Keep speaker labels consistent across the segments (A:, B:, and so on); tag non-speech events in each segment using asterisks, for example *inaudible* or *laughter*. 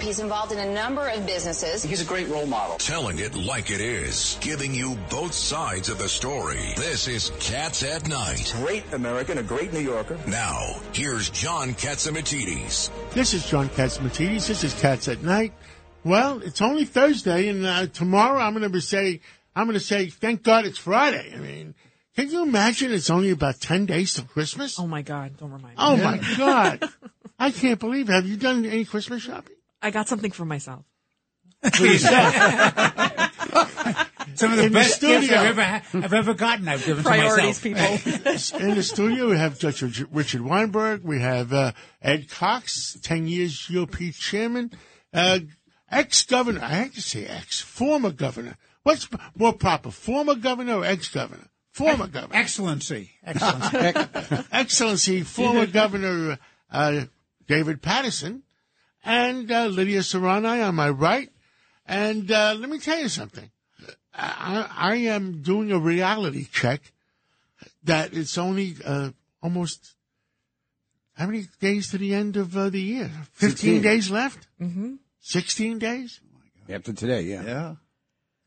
A: He's involved in a number of businesses.
B: He's a great role model.
C: Telling it like it is, giving you both sides of the story. This is Cats at Night.
D: Great American, a great New Yorker.
C: Now, here's John Catsimatidis.
E: This is John Catsimatidis. This is Cats at Night. Well, it's only Thursday, and uh, tomorrow I'm going to say, I'm going to say, thank God it's Friday. I mean, can you imagine it's only about 10 days till Christmas?
F: Oh my God, don't remind me.
E: Oh my God. *laughs* I can't believe it. Have you done any Christmas shopping?
F: I got something for myself. *laughs*
G: Some of the
E: In the
G: best gifts
E: studio.
G: I've ever, ha- I've ever gotten, I've given
F: Priorities,
G: to myself.
F: people.
E: In the studio, we have Judge Rich- Richard Weinberg. We have uh, Ed Cox, 10 years GOP chairman, uh, ex-governor. I hate to say ex, former governor. What's p- more proper, former governor or ex-governor? Former governor.
G: Excellency. Excellency. *laughs*
E: Excellency, former Governor uh, David Paterson, and uh, Lidia Curanaj on my right. And uh, let me tell you something. I, I am doing a reality check that it's only uh, almost how many days to the end of uh, the year? 15
H: 16.
E: days left? Mm-hmm. 16 days?
H: After today, yeah.
D: Yeah.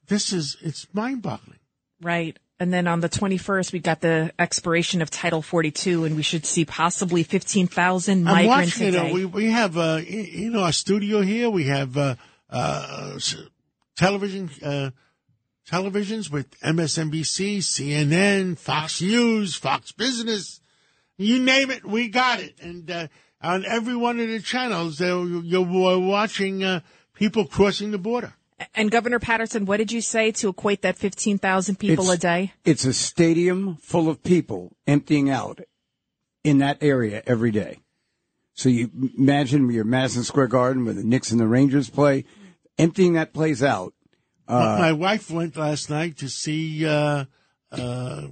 E: This is, it's mind boggling.
F: Right. And then on the 21st, we got the expiration of Title 42, and we should see possibly 15,000
E: I'm
F: migrants
E: watching
F: a day.
E: uh, We we have uh, our studio here. We have uh, uh, television uh, televisions with MSNBC, CNN, Fox News, Fox Business. You name it, we got it. And uh, on every one of the channels, uh, you're watching uh, people crossing the border.
F: And Governor Paterson, what did you say to equate that 15,000 people
H: It's-
F: a day?
H: It's a stadium full of people emptying out in that area every day. So you imagine your Madison Square Garden where the Knicks and the Rangers play, emptying that place out.
E: My- My wife went last night to see uh, uh,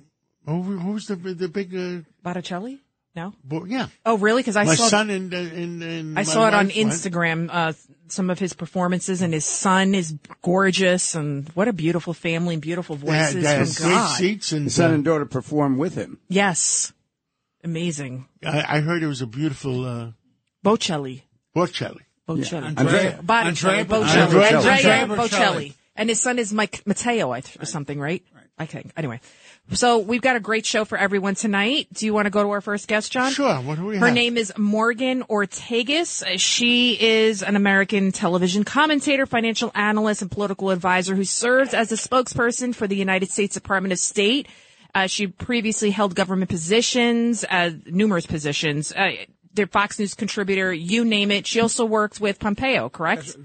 E: who, who's the the big uh,
F: Botticelli? No?
E: bo- yeah.
F: Oh, really? Because I
E: My
F: saw
E: son and, uh, and, and
F: I
E: my
F: saw it on
E: wife went.
F: Instagram, uh, some of his performances, and his son is gorgeous, and what a beautiful family and beautiful
E: They had,
F: voices
E: they had
F: from
E: great
F: God.
E: seats, and
H: His son
E: uh,
H: and daughter perform with him.
F: Yes, amazing.
E: I, I heard it was a beautiful uh,
F: Bocelli,
E: Bocelli.
F: Bocelli,
H: Andrea.
F: Botticelli,
G: Andrea
F: Bocelli,
H: Andrea
F: Andrea
G: Bocelli.
F: Bocelli, and his son is Mike Matteo, I th- or something, right? I think. Anyway, so we've got a great show for everyone tonight. Do you want to go to our first guest, John?
E: Sure. What do we
F: Her
E: have?
F: name is Morgan Ortagus. She is an American television commentator, financial analyst, and political advisor who serves as a spokesperson for the United States Department of State. Uh, she previously held government positions, uh, numerous positions. Uh, the Fox News contributor, you name it. She also worked with Pompeo, correct?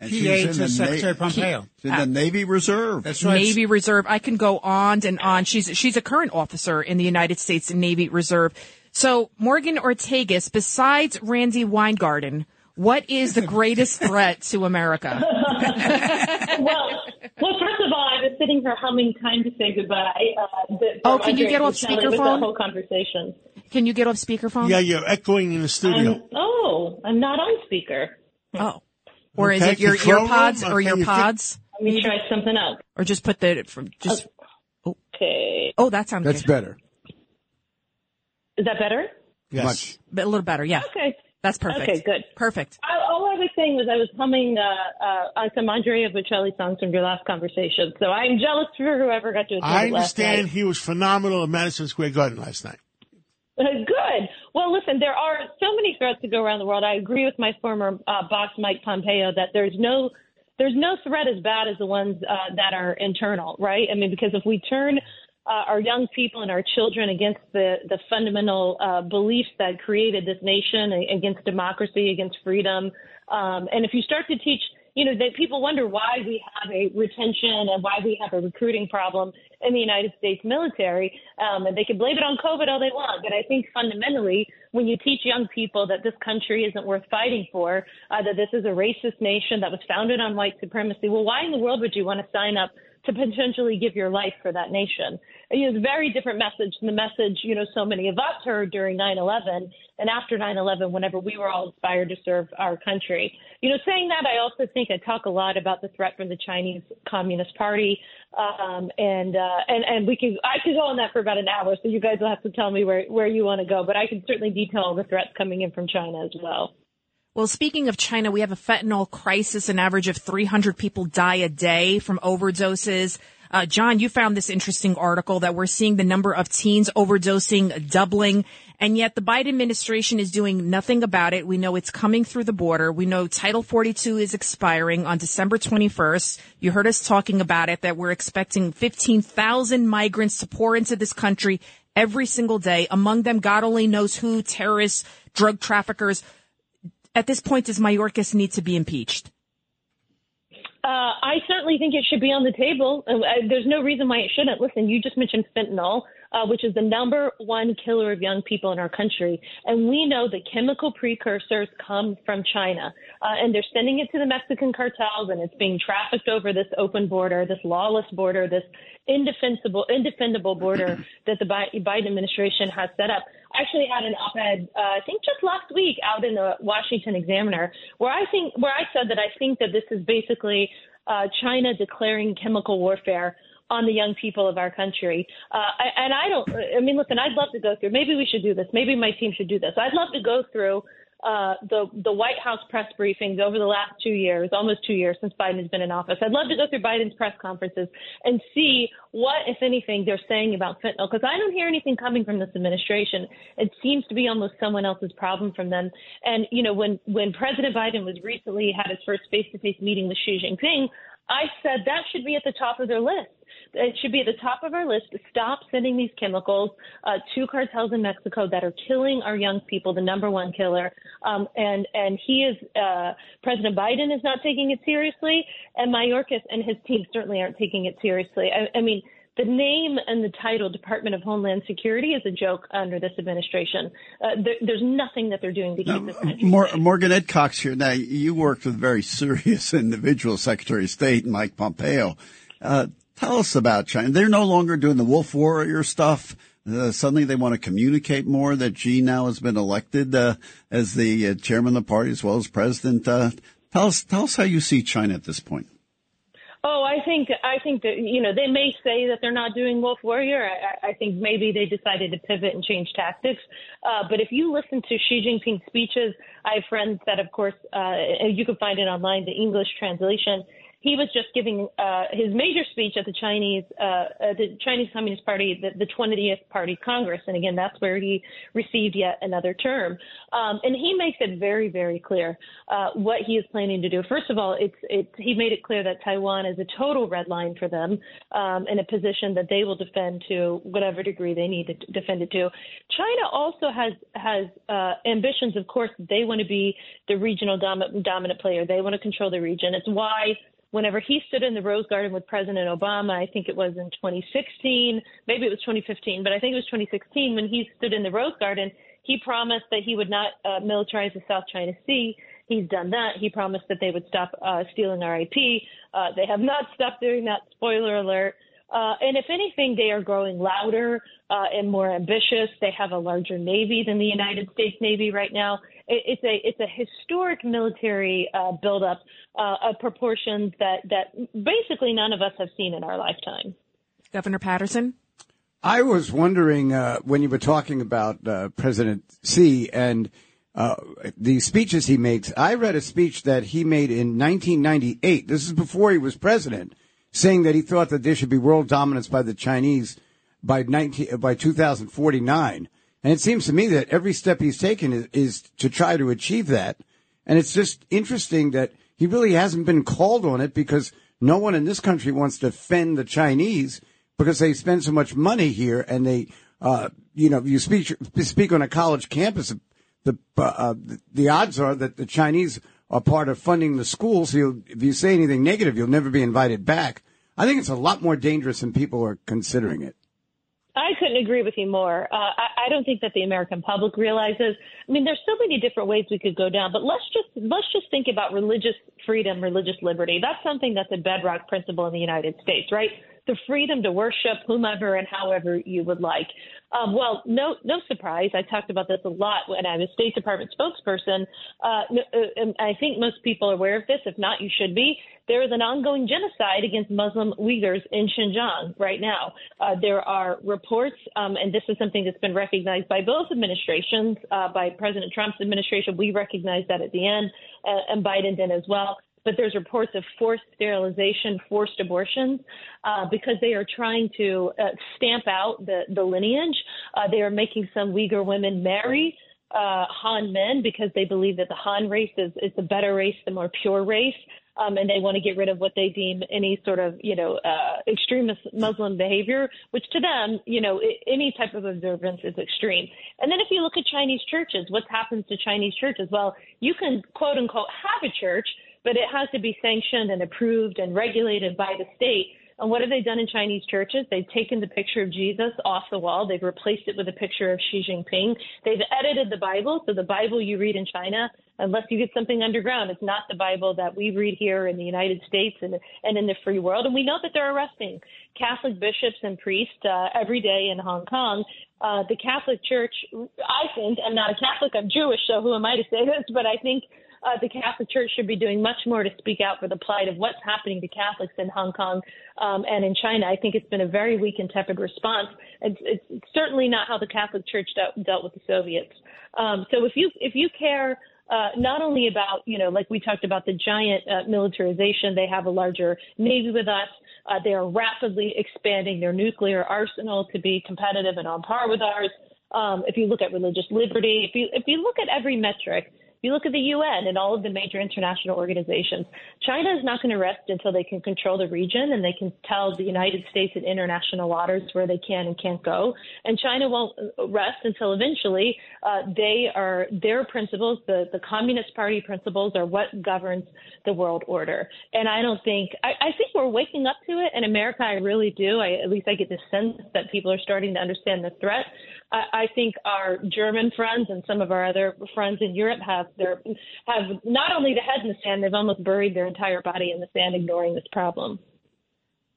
D: And
G: PA
D: she's
G: to
D: in the
G: Secretary
D: Na-
G: Pompeo.
D: she's in the Navy Reserve.
G: That's right.
F: Navy Reserve. I can go on and on. She's she's a current officer in the United States Navy Reserve. So Morgan Ortagus, besides Randi Weingarten, what is the greatest *laughs* threat to America? *laughs*
I: well, well, first of all, I was sitting here humming "Time to Say Goodbye." Uh, the,
F: Oh, can you get off
I: Bocelli with
F: speakerphone?
I: The whole conversation.
F: Can you get off speakerphone?
E: Yeah, you're echoing in the studio.
I: I'm, oh, I'm not on speaker.
F: Oh, or is it your
E: control
F: ear pods
E: room?
F: or
E: Okay,
F: your
E: you fi-
F: pods,
I: Let me try something else.
F: or just put the from just?
I: Okay,
F: Oh, that sounds
H: That's
F: good.
H: better.
I: is that better?
E: yes.
H: Much.
F: But a little better. Yeah,
I: Okay.
F: that's perfect.
I: Okay, good.
F: Perfect.
I: I, all I was saying was I was humming uh, uh, on some Andrea Bocelli songs from your last conversation. So I'm jealous for whoever got to attend
E: I
I: it last
E: understand
I: night.
E: he was phenomenal at Madison Square Garden last night. *laughs*
I: Good. Well, listen, there are so many threats to go around the world. I agree with my former uh, boss, Mike Pompeo, that there's no there's no threat as bad as the ones uh, that are internal, right? I mean, because if we turn uh, our young people and our children against the the fundamental uh, beliefs that created this nation, against democracy, against freedom, um, and if you start to teach you know, that people wonder why we have a retention and why we have a recruiting problem in the United States military. Um, and they can blame it on COVID all they want. But I think fundamentally, when you teach young people that this country isn't worth fighting for, uh, that this is a racist nation that was founded on white supremacy, well, why in the world would you want to sign up to potentially give your life for that nation? You know, it's a very different message than the message, you know, so many of us heard during 9-11 and after 9-11 whenever we were all inspired to serve our country. You know, saying that, I also think I talk a lot about the threat from the Chinese Communist Party. Um, and, uh, and, and we can, I could go on that for about an hour, so you guys will have to tell me where, where you want to go, but I can certainly detail the threats coming in from China as well.
F: Well, speaking of China, we have a fentanyl crisis. An average of 300 people die a day from overdoses. Uh, John, you found this interesting article that we're seeing the number of teens overdosing doubling, and yet the Biden administration is doing nothing about it. We know it's coming through the border. We know Title 42 is expiring on December 21st. You heard us talking about it, that we're expecting 15,000 migrants to pour into this country every single day. Among them, God only knows who, terrorists, drug traffickers. At this point, does Mayorkas need to be impeached?
I: Uh, I certainly think it should be on the table. Uh, there's no reason why it shouldn't. Listen, you just mentioned fentanyl, uh, which is the number one killer of young people in our country. And we know the chemical precursors come from China. Uh, and they're sending it to the Mexican cartels, and it's being trafficked over this open border, this lawless border, this indefensible, indefendable border *clears throat* that the Biden administration has set up. I actually had an op-ed, uh, I think just last week, out in the Washington Examiner, where I think where I said that I think that this is basically uh, China declaring chemical warfare on the young people of our country. Uh, and I don't, I mean, listen, I'd love to go through, maybe we should do this. Maybe my team should do this. I'd love to go through uh, the the White House press briefings over the last two years, almost two years since Biden has been in office. I'd love to go through Biden's press conferences and see what, if anything, they're saying about fentanyl because I don't hear anything coming from this administration. It seems to be almost someone else's problem from them. And you know, when when President Biden was recently had his first face to face meeting with Xi Jinping, I said that should be at the top of their list it should be at the top of our list to stop sending these chemicals uh, to cartels in Mexico that are killing our young people, the number one killer. Um, and and he is uh, President Biden is not taking it seriously, and Mayorkas and his team certainly aren't taking it seriously. I, I mean the name and the title Department of Homeland Security is a joke under this administration. Uh, there, there's nothing that they're doing to keep this country
D: Mor- Morgan Ed Cox here. Now, you worked with very *laughs* serious individual, Secretary of State Mike Pompeo. Uh, Tell us about China. They're no longer doing the wolf warrior stuff. Uh, suddenly they want to communicate more that Xi now has been elected uh, as the uh, chairman of the party as well as president. Uh, tell us, tell us how you see China at this point.
I: Oh, I think I think that you know they may say that they're not doing Wolf Warrior. I, I think maybe they decided to pivot and change tactics. Uh, but if you listen to Xi Jinping's speeches, I have friends that, of course, uh, you can find it online, the English translation he was just giving uh, his major speech at the Chinese uh, the Chinese Communist Party, the, the 20th Party Congress, and again, that's where he received yet another term. Um, and he makes it very, very clear uh, what he is planning to do. First of all, it's it's he made it clear that Taiwan is a total red line for them, um, in a position that they will defend to whatever degree they need to defend it to. China also has has uh, ambitions, of course. They want to be the regional dom- dominant player. They want to control the region. It's why whenever he stood in the Rose Garden with President Obama, I think it was in 2016, maybe it was 2015, but I think it was 2016 when he stood in the Rose Garden, he promised that he would not uh, militarize the South China Sea. He's done that. He promised that they would stop uh, stealing our IP. Uh, they have not stopped doing that. Spoiler alert. Uh, and if anything, they are growing louder uh, and more ambitious. They have a larger navy than the United States Navy right now. It, it's a it's a historic military uh, buildup uh, of proportions that that basically none of us have seen in our lifetime.
F: Governor Paterson.
H: I was wondering uh, when you were talking about uh, President Xi and uh, the speeches he makes. I read a speech that he made in 1998. This is before he was president saying that he thought that there should be world dominance by the Chinese by 19, by 2049. And it seems to me that every step he's taken is, is to try to achieve that. And it's just interesting that he really hasn't been called on it because no one in this country wants to defend the Chinese because they spend so much money here and they, uh, you know, you speak, speak on a college campus, the, uh, the odds are that the Chinese are part of funding the schools. So if you say anything negative, you'll never be invited back. I think it's a lot more dangerous than people are considering it.
I: I couldn't agree with you more. Uh, I, I don't think that the American public realizes. I mean, there's so many different ways we could go down, but let's just let's just think about religious freedom, religious liberty. That's something that's a bedrock principle in the United States, right? the freedom to worship whomever and however you would like. Um, well, no, no surprise. I talked about this a lot when I was State Department spokesperson. Uh, and I think most people are aware of this. If not, you should be. There is an ongoing genocide against Muslim Uyghurs in Xinjiang right now. Uh, there are reports, um, and this is something that's been recognized by both administrations. Uh, by President Trump's administration, we recognized that at the end, uh, and Biden did as well but there's reports of forced sterilization, forced abortions, uh, because they are trying to uh, stamp out the, the lineage. Uh, they are making some Uyghur women marry uh, Han men because they believe that the Han race is, is the better race, the more pure race. Um, and they want to get rid of what they deem any sort of, you know, uh, extremist Muslim behavior, which to them, you know, any type of observance is extreme. And then if you look at Chinese churches, what happens to Chinese churches? Well, you can quote unquote have a church, but it has to be sanctioned and approved and regulated by the state. And what have they done in Chinese churches? They've taken the picture of Jesus off the wall. They've replaced it with a picture of Xi Jinping. They've edited the Bible. So the Bible you read in China, unless you get something underground, it's not the Bible that we read here in the United States and, and in the free world. And we know that they're arresting Catholic bishops and priests uh, every day in Hong Kong. Uh, the Catholic Church, I think, I'm not a Catholic, I'm Jewish, so who am I to say this? But I think uh, the Catholic Church should be doing much more to speak out for the plight of what's happening to Catholics in Hong Kong um, and in China. I think it's been a very weak and tepid response. It's, it's certainly not how the Catholic Church dealt, with the Soviets. Um, so if you if you care uh, not only about, you know, like we talked about the giant uh, militarization, they have a larger navy with us. Uh, they are rapidly expanding their nuclear arsenal to be competitive and on par with ours. Um, if you look at religious liberty, if you if you look at every metric, you look at the UN and all of the major international organizations. China is not going to rest until they can control the region and they can tell the United States and international waters where they can and can't go. And China won't rest until eventually uh, they are their principles, the, the Communist Party principles, are what governs the world order. And I don't think I, I think we're waking up to it in America. I really do. I, at least I get the sense that people are starting to understand the threat. I, I think our German friends and some of our other friends in Europe have their have not only the head in the sand, they've almost buried their entire body in the sand, ignoring this problem.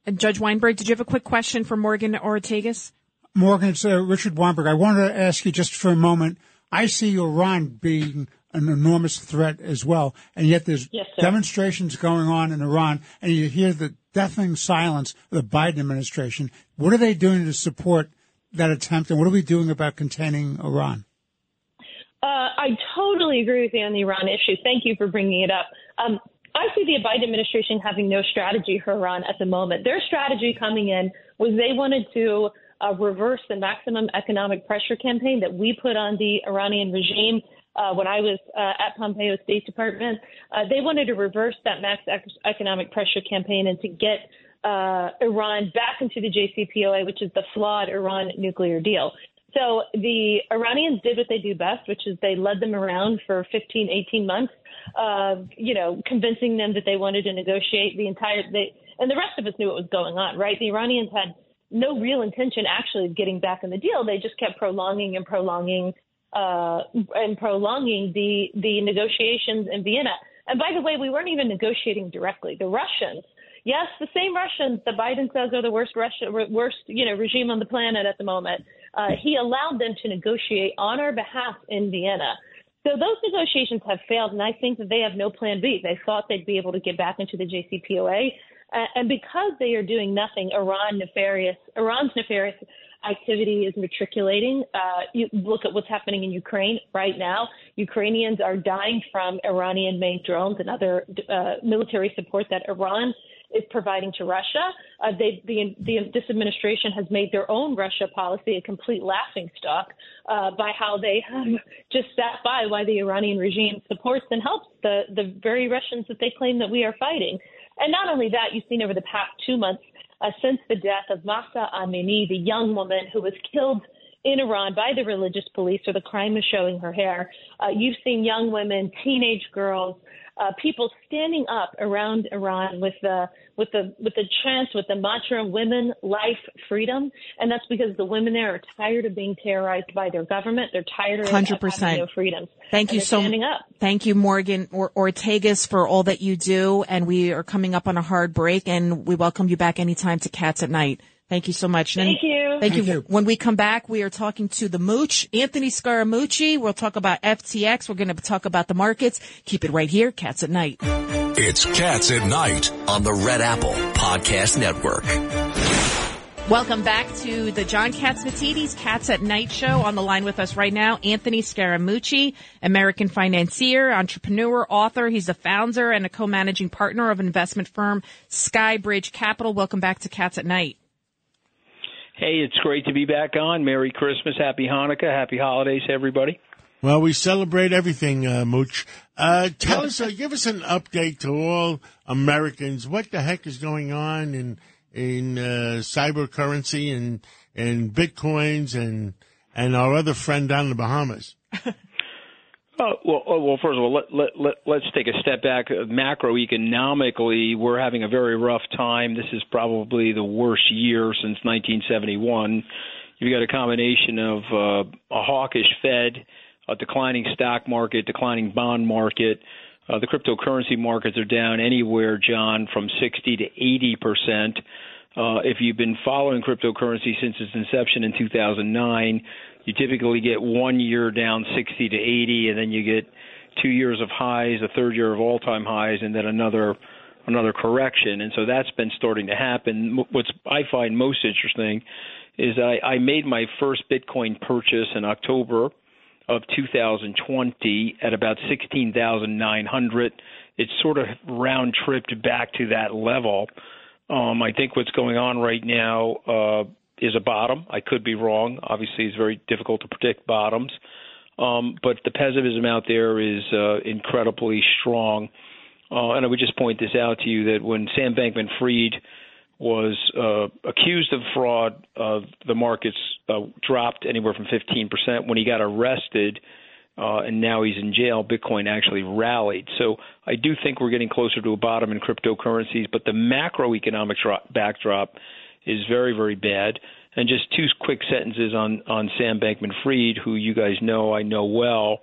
F: And Judge Weinberg, did you have a quick question for Morgan Ortagus?
G: Morgan, it's uh, Richard Weinberg. I wanted to ask you just for a moment. I see Iran being an enormous threat as well, and yet there's
I: yes,
G: demonstrations going on in Iran, and you hear the deafening silence of the Biden administration. What are they doing to support that attempt, and what are we doing about containing Iran?
I: Uh, I totally agree with you on the Iran issue. Thank you for bringing it up. Um, I see the Biden administration having no strategy for Iran at the moment. Their strategy coming in was they wanted to uh, reverse the maximum economic pressure campaign that we put on the Iranian regime uh, when I was uh, at Pompeo State Department. Uh, they wanted to reverse that max economic pressure campaign and to get uh, Iran back into the JCPOA, which is the flawed Iran nuclear deal. So the Iranians did what they do best, which is they led them around for 15, 18 months, uh, you know, convincing them that they wanted to negotiate the entire. They, and the rest of us knew what was going on, right? The Iranians had no real intention actually of getting back in the deal. They just kept prolonging and prolonging uh, and prolonging the the negotiations in Vienna. And by the way, we weren't even negotiating directly. The Russians Yes, the same Russians that Biden says are the worst Russia, worst you know regime on the planet at the moment. Uh, he allowed them to negotiate on our behalf in Vienna. So those negotiations have failed, and I think that they have no plan B. They thought they'd be able to get back into the JCPOA, uh, and because they are doing nothing, Iran nefarious, Iran's nefarious activity is matriculating. Uh, you look at what's happening in Ukraine right now. Ukrainians are dying from Iranian-made drones and other uh, military support that Iran is providing to Russia. Uh, they, the, the, this administration has made their own Russia policy a complete laughing stock uh, by how they have just sat by while the Iranian regime supports and helps the, the very Russians that they claim that we are fighting. And not only that, you've seen over the past two months uh, since the death of Mahsa Amini, the young woman who was killed in Iran by the religious police for the crime of showing her hair. Uh, you've seen young women, teenage girls, uh, people standing up around Iran with the with the with the chants with the mantra "Women, Life, Freedom," and that's because the women there are tired of being terrorized by their government. They're tired of,
F: Hundred
I: having no
F: percent.
I: freedoms.
F: Thank you so
I: standing up.
F: Thank you, Morgan or Ortagus, for all that you do. And we are coming up on a hard break, and we welcome you back anytime to Cats at Night. Thank you so much. And-
I: Thank you.
F: Thank, you.
G: Thank you.
F: When we come back, we are talking to the Mooch, Anthony Scaramucci. We'll talk about FTX. We're going to talk about the markets. Keep it right here, Cats at Night.
C: It's Cats at Night on the Red Apple Podcast Network.
F: Welcome back to the John Catsimatidis Cats at Night show. On the line with us right now, Anthony Scaramucci, American financier, entrepreneur, author. He's the founder and a co-managing partner of investment firm Skybridge Capital. Welcome back to Cats at Night.
B: Hey, it's great to be back on. Merry Christmas, Happy Hanukkah, Happy Holidays, everybody.
E: Well, we celebrate everything, uh, Mooch. Uh, tell us, uh, give us an update to all Americans. What the heck is going on in in uh, cyber currency and and bitcoins and and our other friend down in the Bahamas? *laughs*
B: Oh, well, oh, well, first of all, let, let, let, let's take a step back. Uh, Macroeconomically, we're having a very rough time. This is probably the worst year since 1971. You've got a combination of uh, a hawkish Fed, a declining stock market, declining bond market. Uh, the cryptocurrency markets are down anywhere, John, from 60 to 80 percent. Uh, if you've been following cryptocurrency since its inception in 2009, you typically get one year down 60 to 80, and then you get two years of highs, a third year of all-time highs, and then another another correction. And so that's been starting to happen. What's I find most interesting is I, I made my first Bitcoin purchase in October of 2020 at about 16,900. It's sort of round tripped back to that level. Um, I think what's going on right now uh, is a bottom. I could be wrong. Obviously, it's very difficult to predict bottoms. Um, but the pessimism out there is uh, incredibly strong. Uh, and I would just point this out to you that when Sam Bankman Fried was uh, accused of fraud, uh, the markets uh, dropped anywhere from 15%. When he got arrested, uh, and now he's in jail, Bitcoin actually rallied. So I do think we're getting closer to a bottom in cryptocurrencies, but the macroeconomic drop, backdrop is very, very bad. And just two quick sentences on, on Sam Bankman Fried, who you guys know, I know well.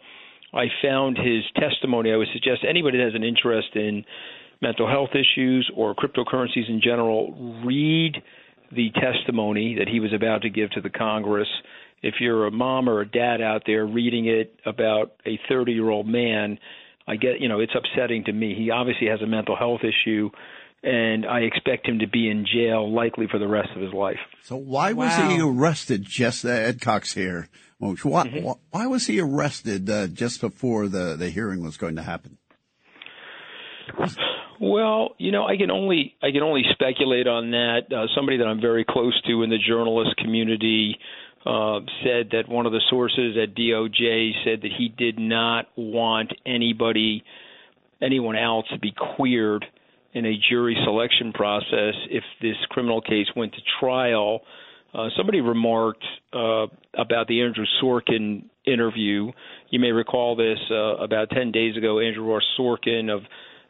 B: I found his testimony. I would suggest anybody that has an interest in mental health issues or cryptocurrencies in general, read the testimony that he was about to give to the Congress. If you're a mom or a dad out there reading it about a 30 year old man, I get, you know, it's upsetting to me. He obviously has a mental health issue, and I expect him to be in jail likely for the rest of his life.
D: So why was
F: Wow.
D: he arrested just uh, Ed Cox here? Mooch? Why,
B: Mm-hmm.
D: why, why was he arrested uh, just before the, the hearing was going to happen?
B: Well, you know, I can only I can only speculate on that. Uh, somebody that I'm very close to in the journalist community uh, said that one of the sources at DOJ said that he did not want anybody, anyone else, to be queered in a jury selection process if this criminal case went to trial. Uh, somebody remarked uh, about the Andrew Sorkin interview. You may recall this uh, about 10 days ago. Andrew Ross Sorkin of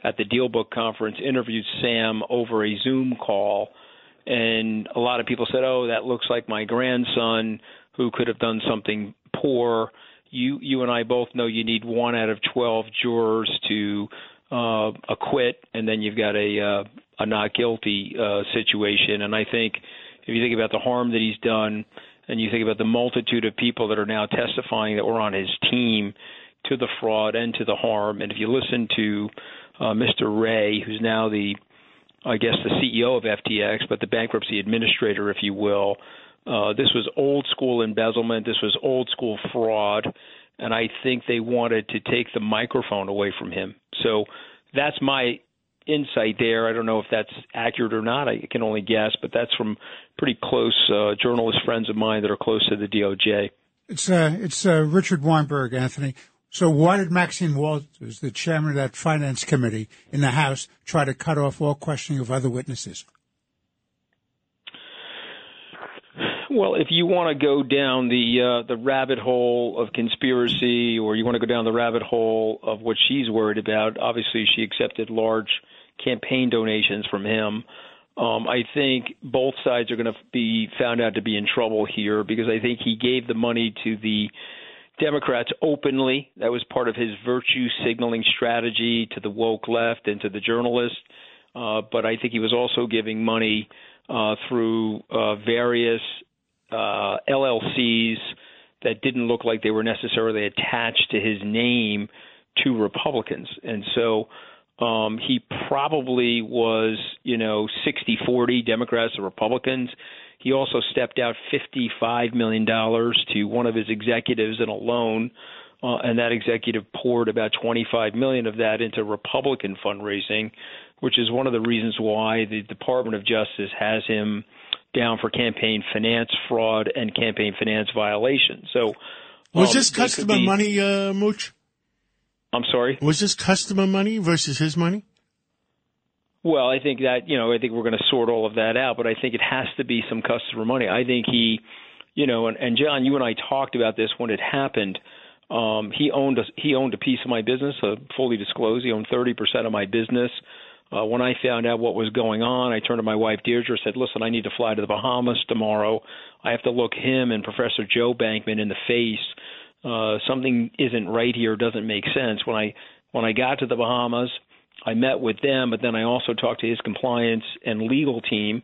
B: at the Deal Book conference interviewed Sam over a Zoom call, and a lot of people said, "Oh, that looks like my grandson who could have done something poor." You, you and I both know you need one out of 12 jurors to uh, acquit, and then you've got a uh, a not guilty uh, situation. And I think if you think about the harm that he's done, and you think about the multitude of people that are now testifying that were on his team to the fraud and to the harm, and if you listen to uh, Mr. Ray, who's now the, I guess, the CEO of FTX, but the bankruptcy administrator, if you will. Uh, this was old school embezzlement. This was old school fraud, and I think they wanted to take the microphone away from him. So that's my insight there. I don't know if that's accurate or not. I can only guess, but that's from pretty close uh, journalist friends of mine that are close to the DOJ.
G: It's uh, it's uh, Richard Weinberg, Anthony. So why did Maxine Walters, the chairman of that finance committee in the House, try to cut off all questioning of other witnesses?
B: Well, if you want to go down the uh, the rabbit hole of conspiracy, or you want to go down the rabbit hole of what she's worried about, obviously she accepted large campaign donations from him. Um, I think both sides are going to be found out to be in trouble here because I think he gave the money to the Democrats openly. That was part of his virtue signaling strategy to the woke left and to the journalists. Uh, but I think he was also giving money uh, through uh, various uh, LLCs that didn't look like they were necessarily attached to his name to Republicans. And so um, he probably was, you know, 60 40 Democrats or Republicans. He also stepped out $55 million to one of his executives in a loan. Uh, and that executive poured about 25 million of that into Republican fundraising, which is one of the reasons why the Department of Justice has him down for campaign finance fraud and campaign finance violations. So,
E: was
B: um,
E: this customer
B: be-
E: money, uh, Mooch?
B: I'm sorry.
E: Was this customer money versus his money?
B: Well, I think that you know, I think we're going to sort all of that out, but I think it has to be some customer money. I think he, you know, and, and John, you and I talked about this when it happened. Um, he owned a, he owned a piece of my business, uh, fully disclosed. He owned 30 percent of my business. Uh, when I found out what was going on, I turned to my wife Deirdre, and said, "Listen, I need to fly to the Bahamas tomorrow. I have to look him and Professor Joe Bankman in the face. Uh, something isn't right here. Doesn't make sense." When I when I got to the Bahamas, I met with them, but then I also talked to his compliance and legal team,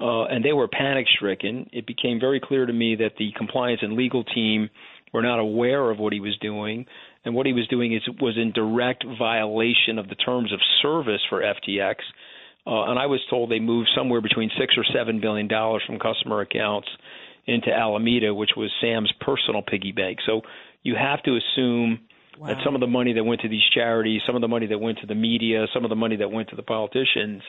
B: uh, and they were panic stricken. It became very clear to me that the compliance and legal team were not aware of what he was doing, and what he was doing is was in direct violation of the terms of service for FTX. Uh, and I was told they moved somewhere between six or seven billion dollars from customer accounts into Alameda, which was Sam's personal piggy bank. So you have to assume that some of the money that went to these charities, some of the money that went to the media, some of the money that went to the politicians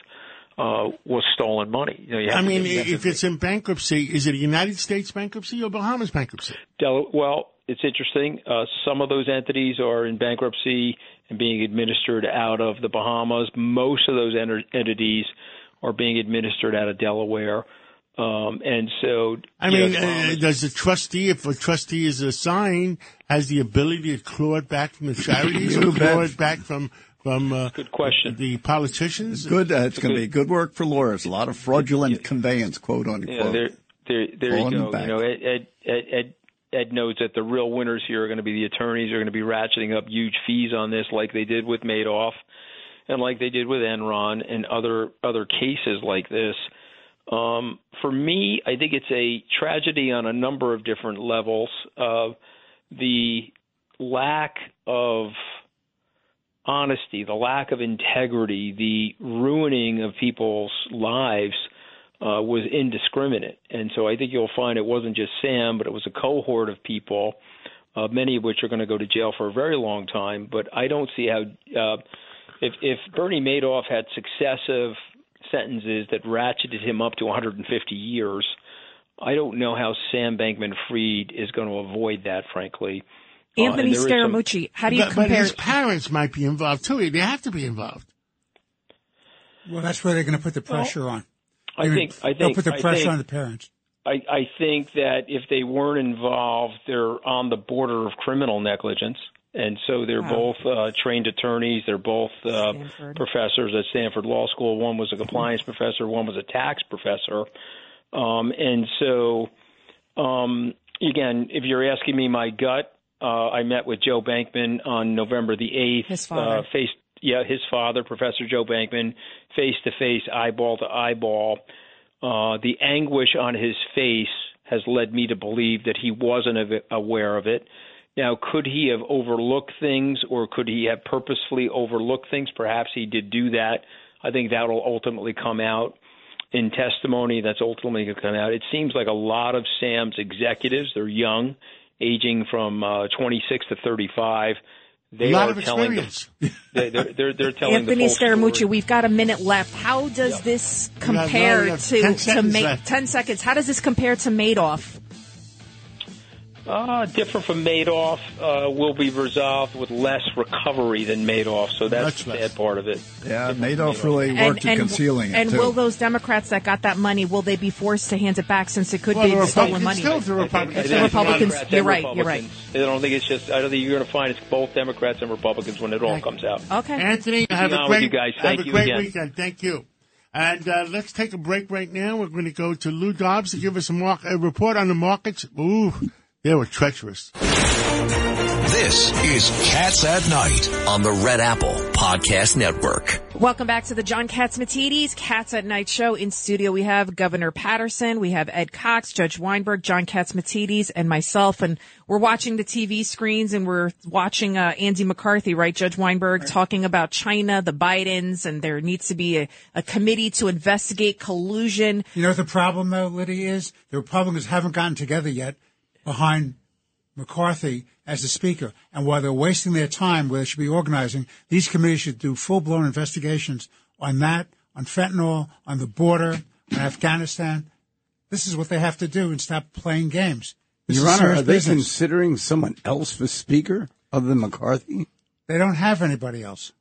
B: uh, was stolen money. You know, you have
E: I mean,
B: get- you have to
E: if it's in bankruptcy, is it a United States bankruptcy or Bahamas bankruptcy?
B: Del- well, it's interesting. Uh, some of those entities are in bankruptcy and being administered out of the Bahamas. Most of those enter- entities are being administered out of Delaware. Um, and so,
E: I
B: you know,
E: mean,
B: the
E: uh, does the trustee, if a trustee is assigned, has the ability to claw it back from the charities or
D: You
E: claw it back from from uh,
B: good question.
E: the politicians?
D: Good. Uh, it's going to be good work for lawyers. A lot of fraudulent conveyance, quote unquote.
B: Yeah, there, there, there you go.
D: back.
B: You know, Ed, Ed, Ed, Ed, Ed knows that the real winners here are going to be the attorneys. Are going to be ratcheting up huge fees on this, like they did with Madoff, and like they did with Enron and other other cases like this. Um, for me, I think it's a tragedy on a number of different levels. Uh, the lack of honesty, the lack of integrity, the ruining of people's lives uh, was indiscriminate. And so I think you'll find it wasn't just Sam, but it was a cohort of people, uh, many of which are going to go to jail for a very long time. But I don't see how, uh, if, if Bernie Madoff had successive sentences that ratcheted him up to 150 years, I don't know how Sam Bankman Fried is going to avoid that, frankly. Uh, and
F: Anthony
B: some-
F: Scaramucci, how do you
E: but, but
F: compare?
E: his parents might be involved too. They have to be involved.
G: Well, that's where they're going to put the pressure on.
B: I
G: They're
B: think
G: gonna-
B: I
G: they'll put the
B: I
G: pressure
B: think-
G: on the parents.
B: I, I think that if they weren't involved, they're on the border of criminal negligence. And so they're
F: Wow.
B: both uh, trained attorneys. They're both uh, professors at Stanford Law School. One was a compliance professor. One was a tax professor. Um, and so, um, again, if you're asking me my gut, uh, I met with Joe Bankman on November the eighth.
F: His father.
B: Uh, face, yeah, his father, Professor Joe Bankman, face to face, eyeball to eyeball. Uh, the anguish on his face has led me to believe that he wasn't aware of it. Now, could he have overlooked things or could he have purposefully overlooked things? Perhaps he did do that. I think that will ultimately come out in testimony. That's ultimately going to come out. It seems like a lot of Sam's executives, they're young, aging from uh, 26 to 35. They
E: a lot
B: are
E: of
B: telling the,
E: experience. *laughs*
B: they, they're, they're, they're telling
F: Anthony
B: the
F: Scaramucci,
B: story.
F: we've got a minute left. How does this compare
E: we have
F: to to
E: seconds
F: Ma- ten seconds? How does this compare to Madoff?
B: Uh, different from Madoff, uh, will be resolved with less recovery than Madoff, so that's the bad part of it.
D: Yeah,
B: Different
D: Madoff really worked at concealing it
F: and
D: too.
F: will those Democrats that got that money will they be forced to hand it back since it could
E: Well,
F: be
E: the
F: stolen
E: Republicans
F: money?
E: still the Republicans.
F: The Republicans- you're right, you're right.
B: I don't think it's just. I don't think you're going to find it's both Democrats and Republicans when it all comes out.
F: Okay.
E: Anthony, have
B: Be
E: a great,
B: you guys.
E: have
B: Thank
E: a great
B: again.
E: weekend. Thank you. And uh, let's take a break right now. We're going to go to Lou Dobbs to give us a, mar- a report on the markets. Ooh, they were treacherous.
C: This is Cats at Night on the Red Apple Podcast Network.
F: Welcome back to the John Catsimatidis Cats at Night show. In studio, we have Governor Paterson, we have Ed Cox, Judge Weinberg, John Catsimatidis, and myself. And we're watching the TV screens and we're watching uh, Andy McCarthy, right, Judge Weinberg, talking about China, the Bidens, and there needs to be a, a committee to investigate collusion.
G: You know what the problem, though, Liddy, is? The Republicans haven't gotten together yet behind McCarthy as the Speaker. And while they're wasting their time where they should be organizing, these committees should do full-blown investigations on that, on fentanyl, on the border, on Afghanistan. This is what they have to do and stop playing games. This
H: Your Honor, are they
G: business.
H: considering someone else for Speaker other than McCarthy?
G: They don't have anybody else.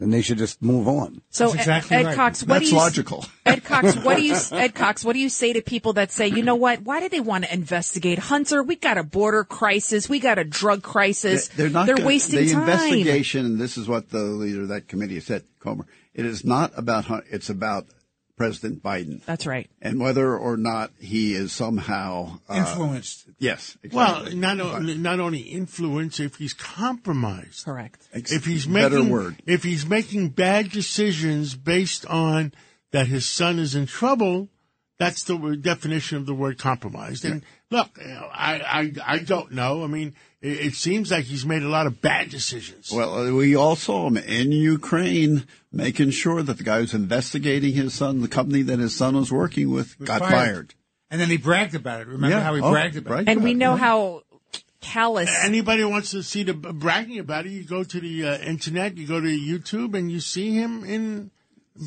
H: Then they should just move on.
F: So,
G: That's exactly
F: Ed, Ed
G: right.
F: Cox, what
D: That's
F: do you
D: logical.
F: Ed Cox, *laughs* what do you Ed Cox, what do you say to people that say, you know what? Why do they want to investigate Hunter? We got a border crisis, we got a drug crisis.
D: They're not.
F: They're
D: gonna-
F: wasting
D: the
F: time.
D: investigation, and this is what the leader of that committee said, Comer. It is not about. Hun- It's about President Biden
F: That's right.
D: and whether or not he is somehow uh,
G: Influenced.
D: Yes.
E: Well,
D: exactly.
E: not only, not only influence, if he's compromised.
F: Correct.
D: Ex-
E: if he's
D: better word.
E: if he's making bad decisions based on that his son is in trouble, that's the definition of the word compromised. And look, I, I I don't know. I mean, it, it seems like he's made a lot of bad decisions.
D: Well, uh, we all saw him in Ukraine making sure that the guy who's investigating his son, the company that his son was working with,
G: Was
D: got
G: fired.
D: fired.
G: And then he bragged about it. Remember
D: Yeah.
G: how he
D: Oh,
G: bragged about
D: right.
G: it?
F: And we
D: Yeah.
F: know how callous
E: Anybody wants to see the bragging about it, you go to the uh, internet, you go to YouTube, and you see him in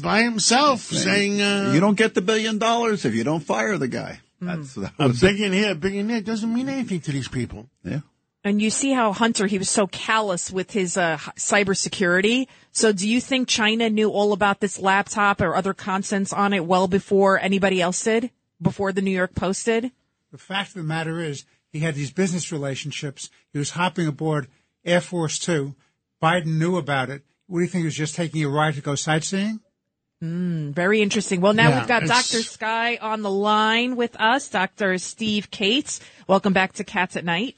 E: by himself saying, uh,
D: you don't get the billion dollars if you don't fire the guy. That's that
E: a
D: was
E: big in here, big in there doesn't mean anything to these people.
D: yeah.
F: And you see how Hunter, he was so callous with his uh, h- cybersecurity. So do you think China knew all about this laptop or other contents on it well before anybody else did? Before the New York Post did?
G: The fact of the matter is, he had these business relationships. He was hopping aboard Air Force Two. Biden knew about it. What do you think? He was just taking a ride to go sightseeing?
F: Very interesting. Well, now
E: Yeah,
F: we've got
E: it's-
F: Dr. Sky on the line with us, Dr. Steve Kates. Welcome back to Cats at Night.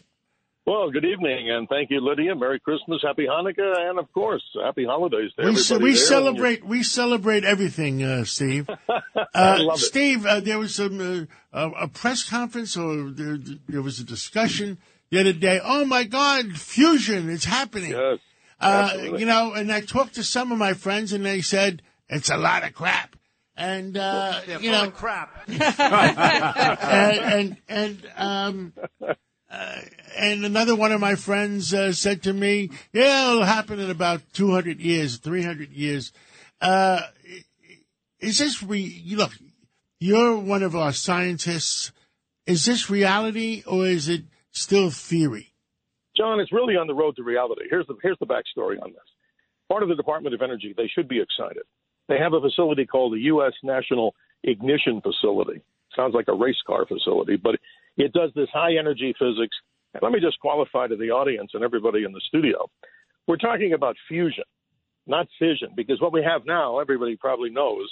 J: Well, good evening, and thank you, Lidia. Merry Christmas, Happy Hanukkah, and of course, Happy Holidays to
E: We,
J: everybody.
E: ce- we
J: there. And
E: celebrate we celebrate everything, uh, Steve. *laughs*
J: I
E: Uh,
J: love it.
E: Steve, uh, there was some uh, a, a press conference or there, there was a discussion the other day. Oh my God, fusion is happening.
J: Yes,
E: uh,
J: absolutely.
E: you know, and I talked to some of my friends, and they said it's a lot of crap. And uh, you know, crap. *laughs* *laughs* and and, and um, uh, and another one of my friends uh, said to me, "Yeah, it'll happen in about two hundred years, three hundred years." Uh, is this re? You look, you're one of our scientists. Is this reality or is it still theory?
J: John, it's really on the road to reality. Here's the here's the backstory on this. Part of the Department of Energy, they should be excited. They have a facility called the U.S. National Ignition Facility. Sounds like a race car facility, but it does this high energy physics. And let me just qualify to the audience and everybody in the studio. We're talking about fusion, not fission, because what we have now, everybody probably knows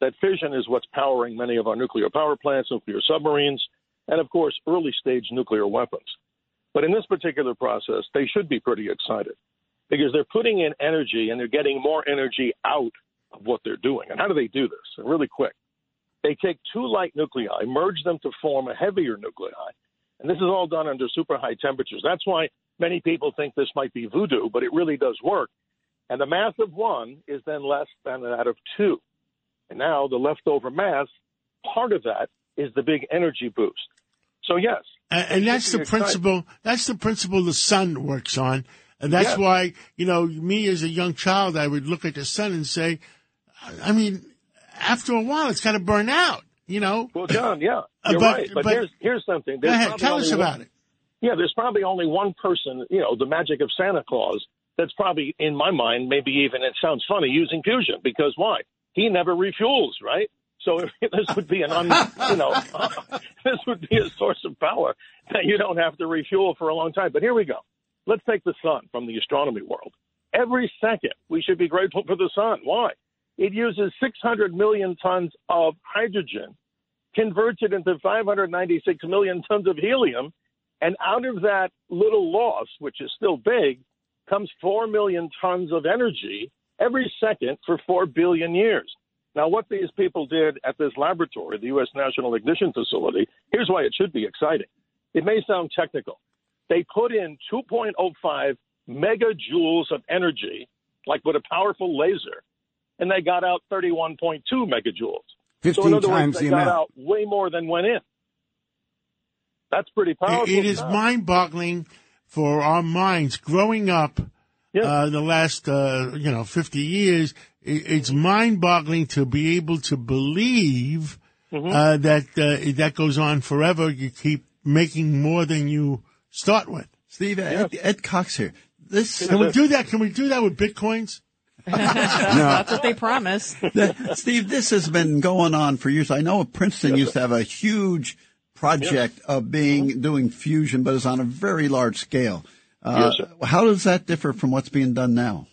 J: that fission is what's powering many of our nuclear power plants, nuclear submarines, and of course, early stage nuclear weapons. But in this particular process, they should be pretty excited because they're putting in energy and they're getting more energy out of what they're doing. And how do they do this? Really quick. They take two light nuclei, merge them to form a heavier nuclei, and this is all done under super high temperatures. That's why many people think this might be voodoo, but it really does work. And the mass of one is then less than that of two. And now the leftover mass, part of that is the big energy boost. So yes,
E: And, and that's the principle. That's the principle the sun works on. And that's
J: Yes.
E: why, you know, me as a young child, I would look at the sun and say, I mean, after a while, it's got to burn out, you know?
J: Well, John, yeah,
E: Uh,
J: you're
E: but-
J: right. But,
E: but-
J: here's here's something.
E: Go ahead, tell us about
J: one-
E: it.
J: Yeah, there's probably only one person, you know, the magic of Santa Claus, that's probably, in my mind, maybe even, it sounds funny, using fusion. Because why? He never refuels, right? So *laughs* this would be an, un, you know, *laughs* this would be a source of power that you don't have to refuel for a long time. But here we go. Let's take the sun from the astronomy world. Every second, we should be grateful for the sun. Why? It uses 600 million tons of hydrogen, converts it into 596 million tons of helium, and out of that little loss, which is still big, comes 4 million tons of energy every second for 4 billion years. Now, what these people did at this laboratory, the U.S. National Ignition Facility, here's why it should be exciting. It may sound technical. They put in 2.05 megajoules of energy, like with a powerful laser, and they got out 31.2 megajoules.
H: 15
J: so in other
H: times
J: words, they
H: the
J: got
H: amount.
J: out way more than went in. That's pretty powerful.
E: It is mind-boggling for our minds growing up. Uh, the last, uh, you know, 50 years, it, it's mind-boggling to be able to believe
J: Mm-hmm.
E: uh, that uh, that goes on forever. You keep making more than you start with.
D: Steve, Ed, Ed Cox here. This
E: Can we do that? Can we do that with bitcoins? *laughs*
F: That's what they promised. *laughs*
D: Steve, this has been going on for years. I know Princeton used to have a huge project of being doing fusion, but it's on a very large scale. Uh,
J: Yes,
D: how does that differ from what's being done now?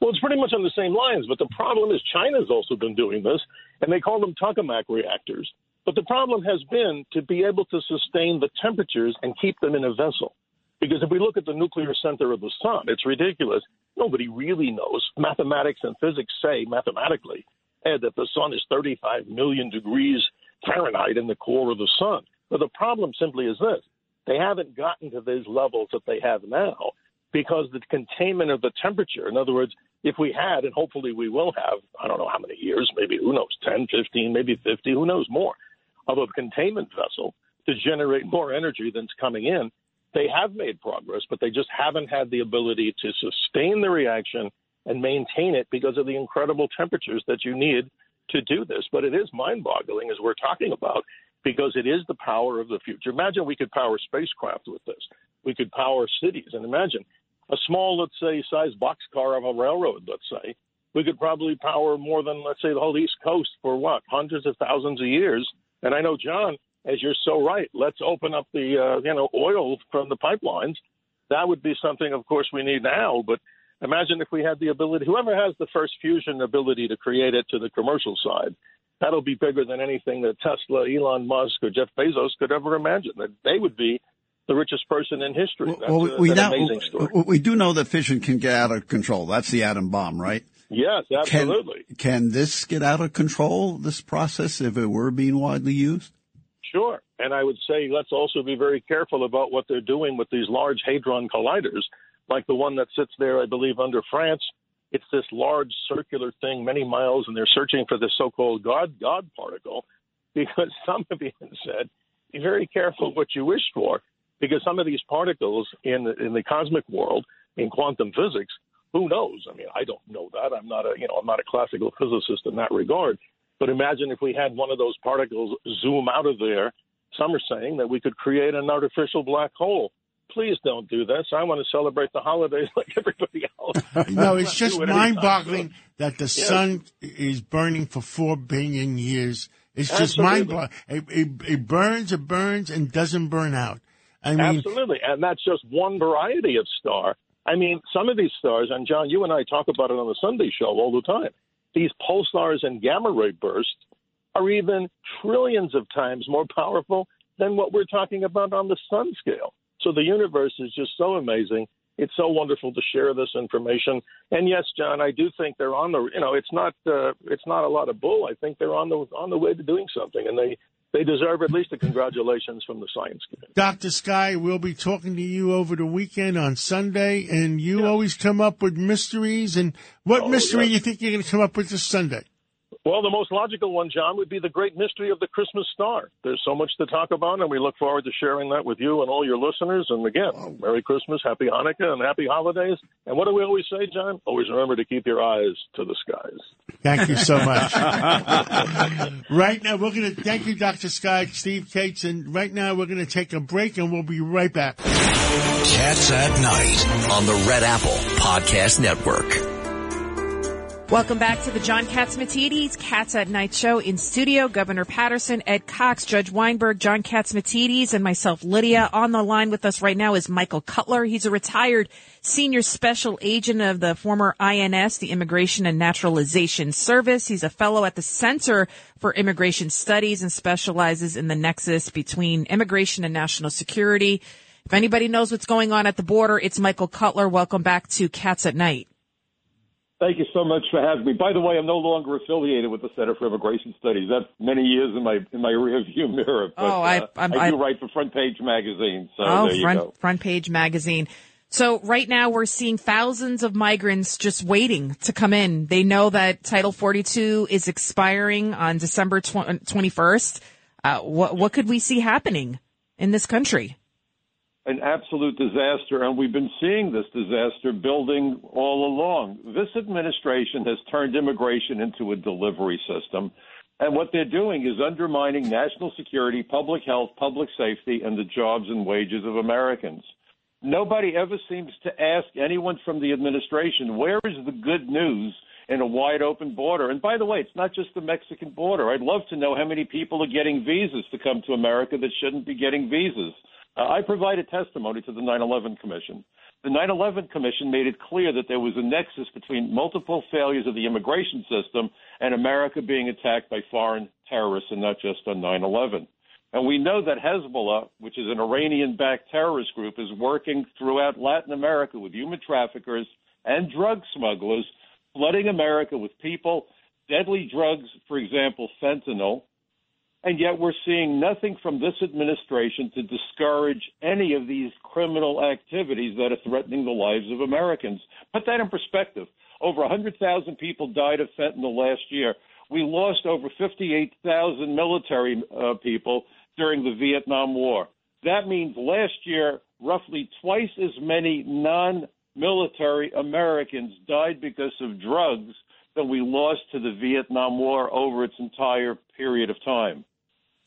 J: Well, it's pretty much on the same lines, but the problem is China's also been doing this, and they call them tokamak reactors. But the problem has been to be able to sustain the temperatures and keep them in a vessel. Because if we look at the nuclear center of the sun, it's ridiculous. Nobody really knows. Mathematics and physics say mathematically eh, that the sun is 35 million degrees Fahrenheit in the core of the sun. But the problem simply is this they haven't gotten to these levels that they have now because the containment of the temperature, in other words, if we had, and hopefully we will have, I don't know how many years, maybe who knows, 10, 15, maybe 50, who knows more, of a containment vessel to generate more energy than's coming in, they have made progress, but they just haven't had the ability to sustain the reaction and maintain it because of the incredible temperatures that you need to do this. But it is mind boggling, as we're talking about, because it is the power of the future. Imagine we could power spacecraft with this. We could power cities. And imagine a small, let's say, size boxcar of a railroad, let's say, we could probably power more than, let's say, the whole East Coast for what, hundreds of thousands of years. And I know, John, as you're so right, let's open up the, uh, you know, oil from the pipelines. That would be something, of course, we need now. But imagine if we had the ability, whoever has the first fusion ability to create it to the commercial side, that'll be bigger than anything that Tesla, Elon Musk, or Jeff Bezos could ever imagine. That they would be the richest person in history. That's
D: well, we
J: an
D: now
J: amazing story.
D: we do know that fission can get out of control. That's the atom bomb, right?
J: Yes,
D: Can,
J: absolutely.
D: can this get out of control? This process, if it were being widely used?
J: Sure. And I would say let's also be very careful about what they're doing with these large hadron colliders, like the one that sits there, I believe, under France. It's this large circular thing, many miles, and they're searching for the so-called God God particle, *laughs* because some have even said, be very careful what you wish for, because some of these particles in in the cosmic world, in quantum physics, who knows? I mean, I don't know that. I'm not a you know I'm not a classical physicist in that regard. But imagine if we had one of those particles zoom out of there. Some are saying that we could create an artificial black hole. Please don't do this. I want to celebrate the holidays *laughs* like everybody else. *laughs*
E: No, it's just
J: it
E: mind-boggling that the
J: Yes.
E: sun is burning for four billion years. It's just mind-boggling. It, it, it burns, it burns, and doesn't burn out. I mean,
J: Absolutely. And that's just one variety of star. I mean, some of these stars, and John, you and I talk about it on the Sunday show all the time. These pulsars and gamma ray bursts are even trillions of times more powerful than what we're talking about on the sun scale. So the universe is just so amazing. It's so wonderful to share this information. And yes, John, I do think they're on the. You know, it's not. Uh, it's not a lot of bull. I think they're on the on the way to doing something, and they they deserve at least a congratulations from the science community.
E: Dr. Sky, we'll be talking to you over the weekend on Sunday, and you always come up with mysteries. And what
J: Oh,
E: mystery
J: yeah.
E: you think you're going to come up with this Sunday?
J: Well, the most logical one, John, would be the great mystery of the Christmas star. There's so much to talk about, and we look forward to sharing that with you and all your listeners. And again, Merry Christmas, Happy Hanukkah, and Happy Holidays. And what do we always say, John? Always remember to keep your eyes to the skies.
E: Thank you so much. *laughs* right now, we're going to thank you, Dr. Scott, Steve Kates, and right now we're going to take a break and we'll be right back.
C: Cats at Night on the Red Apple Podcast Network.
F: Welcome back to the John Catsimatidis Cats at Night show in studio. Governor Paterson, Ed Cox, Judge Weinberg, John Catsimatidis, and myself, Lidia. On the line with us right now is Michael Cutler. He's a retired senior special agent of the former INS, the Immigration and Naturalization Service. He's a fellow at the Center for Immigration Studies and specializes in the nexus between immigration and national security. If anybody knows what's going on at the border, it's Michael Cutler. Welcome back to Cats at Night.
K: Thank you so much for having me. By the way, I'm no longer affiliated with the Center for Immigration Studies. That's many years in my in my rearview *laughs* mirror. But,
F: oh, I
K: uh, I do
F: I,
K: write for Front Page Magazine. So
F: oh, front front page magazine. So right now we're seeing thousands of migrants just waiting to come in. They know that Title 42 is expiring on December 21st. Uh, what what could we see happening in this country?
K: An absolute disaster, and we've been seeing this disaster building all along. This administration has turned immigration into a delivery system, and what they're doing is undermining national security, public health, public safety, and the jobs and wages of Americans. Nobody ever seems to ask anyone from the administration, where is the good news in a wide open border? And by the way, it's not just the Mexican border. I'd love to know how many people are getting visas to come to America that shouldn't be getting visas. Uh, I provided testimony to the 9 11 Commission. The 9 11 Commission made it clear that there was a nexus between multiple failures of the immigration system and America being attacked by foreign terrorists, and not just on 9 11. And we know that Hezbollah, which is an Iranian backed terrorist group, is working throughout Latin America with human traffickers and drug smugglers, flooding America with people, deadly drugs, for example, fentanyl, and yet we're seeing nothing from this administration to discourage any of these criminal activities that are threatening the lives of Americans. Put that in perspective. Over 100,000 people died of fentanyl last year. We lost over 58,000 military uh, people during the Vietnam War. That means last year, roughly twice as many non military Americans died because of drugs than we lost to the Vietnam War over its entire period of time.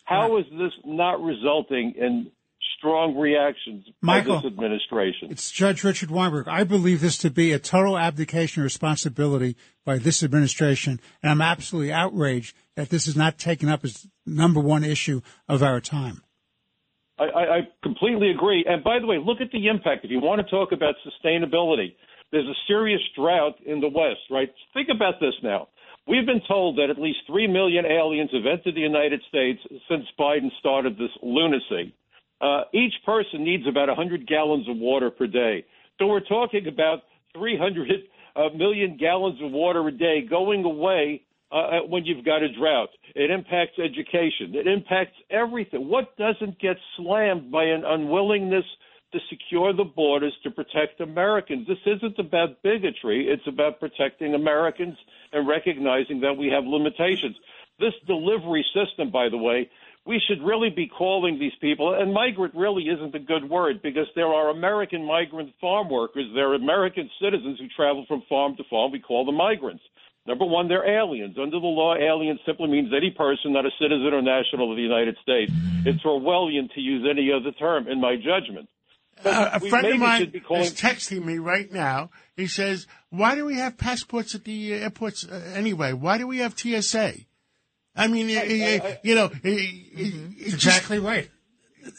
K: How is this not resulting in strong reactions
G: Michael,
K: by this administration?
G: It's Judge Richard Weinberg. I believe this to be a total abdication of responsibility by this administration, and I'm absolutely outraged that this is not taken up as number one issue of our time.
K: I, I completely agree. And by the way, look at the impact. If you want to talk about sustainability, there's a serious drought in the West, right? Think about this now. We've been told that at least 3 million aliens have entered the United States since Biden started this lunacy. Uh, each person needs about 100 gallons of water per day. So we're talking about 300 uh, million gallons of water a day going away uh, when you've got a drought. It impacts education. It impacts everything. What doesn't get slammed by an unwillingness to secure the borders to protect Americans. This isn't about bigotry. It's about protecting Americans and recognizing that we have limitations. This delivery system, by the way, we should really be calling these people, and migrant really isn't a good word because there are American migrant farm workers. There are American citizens who travel from farm to farm. We call them migrants. Number one, they're aliens. Under the law, alien simply means any person not a citizen or national of the United States. It's Orwellian to use any other term, in my judgment.
E: Uh, a friend of mine
K: calling-
E: is texting me right now. He says, "Why do we have passports at the airports uh, anyway? Why do we have TSA? I mean, I, I, you know, mm-hmm. it's
G: exactly just, right.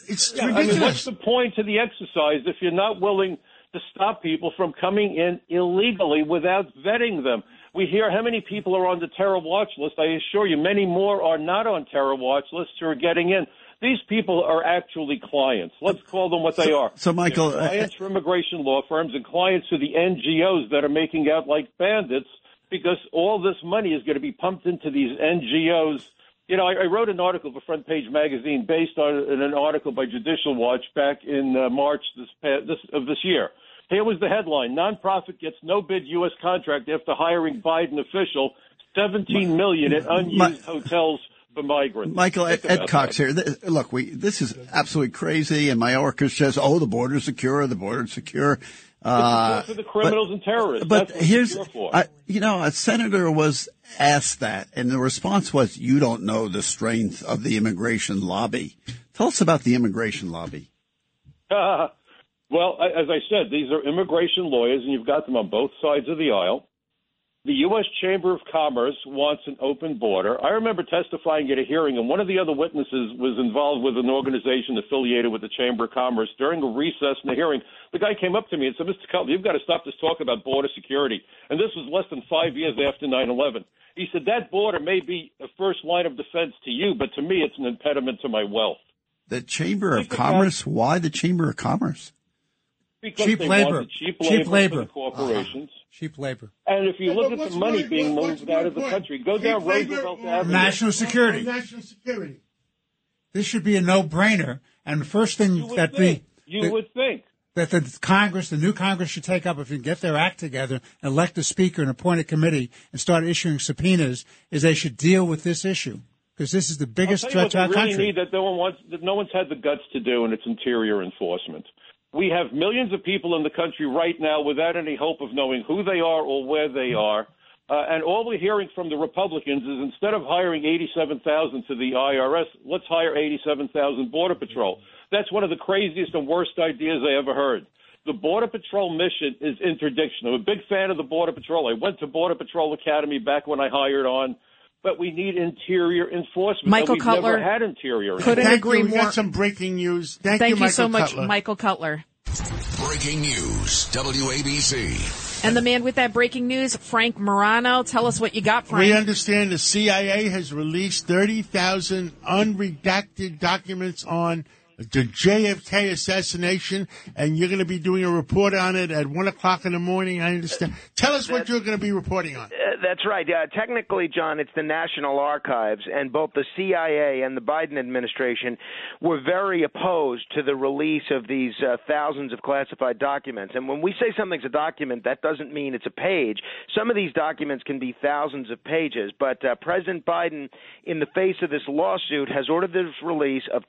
E: It's
K: yeah,
E: ridiculous.
K: I mean, what's the point to the exercise if you're not willing to stop people from coming in illegally without vetting them? We hear how many people are on the terror watch list. I assure you, many more are not on terror watch lists who are getting in. These people are actually clients. Let's call them what they are.
D: So, Michael,
K: They're clients for immigration law firms and clients to the NGOs that are making out like bandits because all this money is going to be pumped into these NGOs. You know, I, I wrote an article for Front Page Magazine based on an article by Judicial Watch back in uh, March this, this of this year. Here was the headline: Nonprofit gets no bid U.S. contract after hiring Biden official 17 million at unused hotels for migrants.
D: Michael
K: Think
D: Ed, Cox
K: that.
D: here. Look, we this is absolutely crazy, and Mayorkas says, "Oh, the border's secure. The border's secure." Uh,
K: the criminals and terrorists.
D: But here's. I, you know, a senator was asked that, and the response was, "You don't know the strength of the immigration lobby." Tell us about the immigration lobby. *laughs*
K: well, as I said, these are immigration lawyers, and you've got them on both sides of the aisle. The U.S. Chamber of Commerce wants an open border. I remember testifying at a hearing, and one of the other witnesses was involved with an organization affiliated with the Chamber of Commerce. During a recess in the hearing, the guy came up to me and said, Mr. Cutler, you've got to stop this talk about border security. And this was less than five years after 9 11. He said, That border may be a first line of defense to you, but to me, it's an impediment to my wealth.
D: The Chamber of
K: Think about-
D: Commerce. Why the Chamber of Commerce?
K: Because
G: Cheap
K: they
G: labor.
K: wanted cheap
G: Cheap
K: labor,
G: labor.
K: for the corporations. Uh-huh.
G: Cheap labor.
K: And if you
E: Yeah,
K: look at the money
E: more-
K: being
E: what's
K: moved
E: more
K: out of the
E: important?
K: country, go
E: Cheap
K: down Roosevelt Avenue.
G: National security.
E: National security.
G: This should be a no-brainer. And the first thing
K: You
G: that
K: think.
G: the
K: You
G: that-
K: would think.
G: that the Congress, the new Congress, should take up if you can get their act together, elect a speaker and appoint a committee, and start issuing subpoenas, is they should deal with this issue because this is the biggest
K: I'll tell
G: threat
K: you
G: to our
K: what they really
G: country.
K: need that no one wants, that no one's had the guts to do, and it's interior enforcement. We have millions of people in the country right now without any hope of knowing who they are or where they are. Uh, and all we're hearing from the Republicans is instead of hiring 87,000 to the IRS, let's hire 87,000 Border Patrol. That's one of the craziest and worst ideas I ever heard. The Border Patrol mission is interdiction. I'm a big fan of the Border Patrol. I went to Border Patrol Academy back when I hired on, but we need interior enforcement. And
F: Michael
K: we've
F: Cutler,
K: never had interior.
F: couldn't
E: Thank
F: agree
E: you. We
F: more.
E: got some breaking news. Thank,
F: Thank,
E: you,
F: you,
E: Michael
F: so much,
E: Cutler.
F: Michael Cutler.
C: Breaking news, WABC.
F: And the man with that breaking news, Frank Morano. Tell us what you got, Frank.
E: We understand the CIA has released 30,000 unredacted documents on the JFK assassination, and you're going to be doing a report on it at 1 o'clock in the morning, I understand. Tell us what you're going to be reporting on.
L: Uh, that's right. Uh, technically, John, it's the National Archives, and both the CIA and the Biden administration were very opposed to the release of these uh, thousands of classified documents. And when we say something's a document, that doesn't mean it's a page. Some of these documents can be thousands of pages, but uh, President Biden, in the face of this lawsuit, has ordered the release of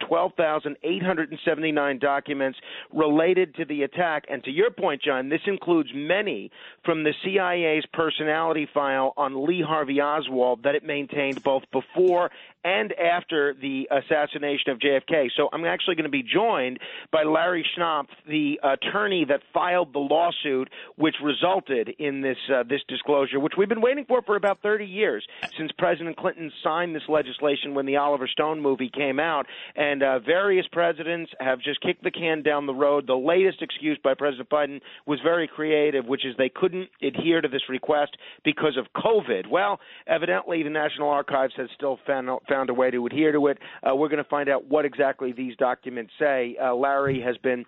L: 12,879 documents related to the attack. And to your point, John, this includes many from the CIA's personality file on Lee Harvey Oswald that it maintained both before and after the assassination of JFK. So I'm actually going to be joined by Larry Schnapf, the attorney that filed the lawsuit, which resulted in this uh, this disclosure, which we've been waiting for for about 30 years since President Clinton signed this legislation when the Oliver Stone movie came out, and uh, various presidents have just kicked the can down the road. The latest excuse by President Biden was very creative, which is they couldn't adhere to this request because of COVID. Well, evidently the National Archives has still found found a way to adhere to it. Uh, we're going to find out what exactly these documents say. Uh, Larry has been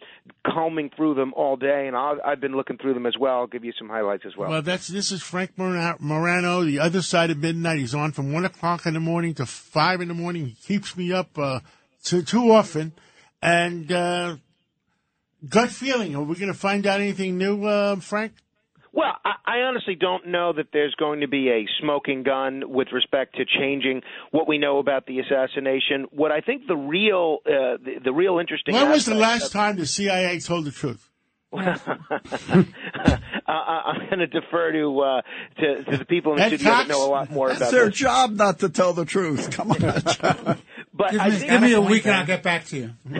L: combing through them all day, and I'll, I've been looking through them as well. I'll give you some highlights as well.
E: Well, that's this is Frank Morano, the other side of midnight. He's on from one o'clock in the morning to five in the morning. He keeps me up uh, too, too often, and uh, gut feeling. Are we going to find out anything new, uh, Frank?
L: Well, I, I honestly don't know that there's going to be a smoking gun with respect to changing what we know about the assassination. What I think the real, uh, the, the real interesting.
E: When was the last
L: of-
E: time the CIA told the truth?
L: I, *laughs* I- I'm going to defer to, uh, to to the people in the
D: Ed
L: studio
D: Cox?
L: that know a lot more
D: That's
L: about
D: their
L: this.
D: job not to tell the truth. Come on. *laughs*
L: But
G: Give
L: I
G: me,
L: think
G: give me a week and I'll get back to you. *laughs*